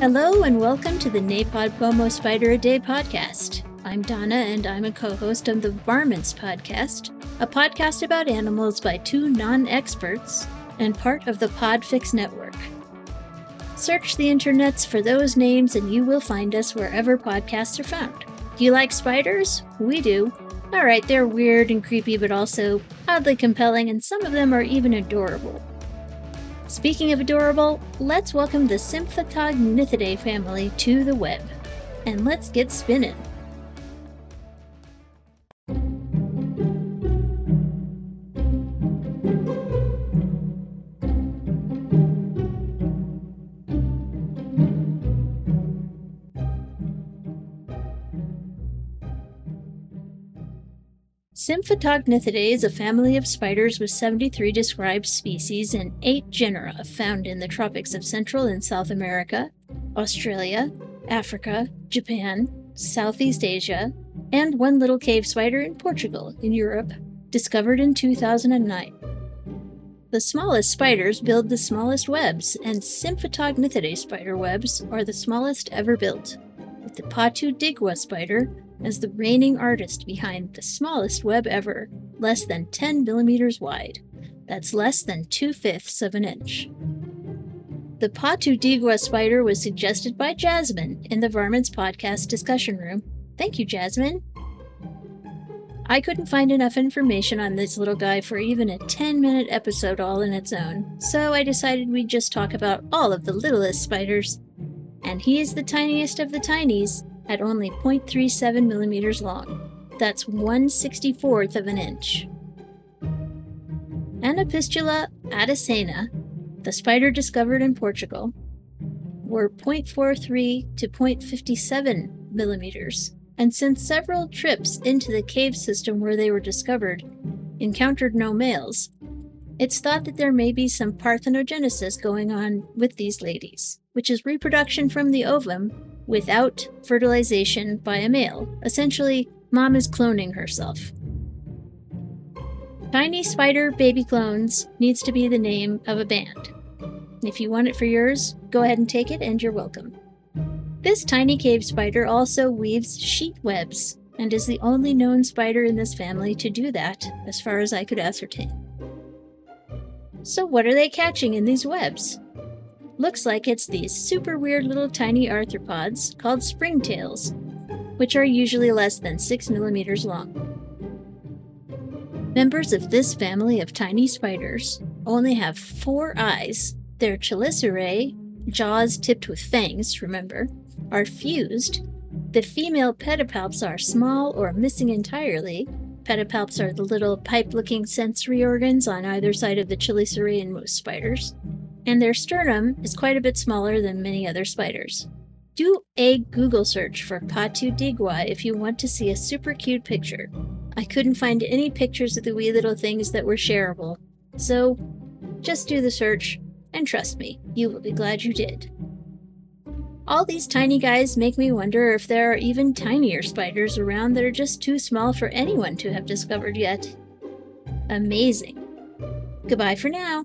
Hello and welcome to the Napod Pomo Spider a Day podcast. I'm Donna and I'm a co host of the Varmints podcast, a podcast about animals by two non experts and part of the Podfix network. Search the internets for those names and you will find us wherever podcasts are found. Do you like spiders? We do. Alright, they're weird and creepy, but also oddly compelling, and some of them are even adorable. Speaking of adorable, let's welcome the Symphytognathidae family to the web. And let's get spinning. Symphytognathidae is a family of spiders with 73 described species and 8 genera found in the tropics of Central and South America, Australia, Africa, Japan, Southeast Asia, and one little cave spider in Portugal, in Europe, discovered in 2009. The smallest spiders build the smallest webs, and Symphytognathidae spider webs are the smallest ever built, with the Patu digua spider as the reigning artist behind the smallest web ever, less than 10 millimeters wide. That's less than two fifths of an inch. The Patu Digua spider was suggested by Jasmine in the Varmints podcast discussion room. Thank you, Jasmine. I couldn't find enough information on this little guy for even a 10 minute episode all in its own, so I decided we'd just talk about all of the littlest spiders. And he is the tiniest of the tinies, at only 0.37 millimeters long. That's 1 64th of an inch. Anapistula ataecina, the spider discovered in Portugal, were 0.43 to 0.57 millimeters, and since several trips into the cave system where they were discovered encountered no males, it's thought that there may be some parthenogenesis going on with these ladies, which is reproduction from the ovum without fertilization by a male. Essentially, mom is cloning herself. Tiny Spider Baby Clones needs to be the name of a band. If you want it for yours, go ahead and take it, and you're welcome. This tiny cave spider also weaves sheet webs and is the only known spider in this family to do that, as far as I could ascertain. So, what are they catching in these webs? Looks like it's these super weird little tiny arthropods called springtails, which are usually less than 6 millimeters long. Members of this family of tiny spiders only have four eyes. Their chelicerae, jaws tipped with fangs, remember, are fused. The female pedipalps are small or missing entirely. Pedipalps are the little pipe looking sensory organs on either side of the chelicerae in most spiders and their sternum is quite a bit smaller than many other spiders. Do a Google search for Patu digua if you want to see a super cute picture. I couldn't find any pictures of the wee little things that were shareable, so just do the search, and trust me, you will be glad you did. All these tiny guys make me wonder if there are even tinier spiders around that are just too small for anyone to have discovered yet. Amazing. Goodbye for now.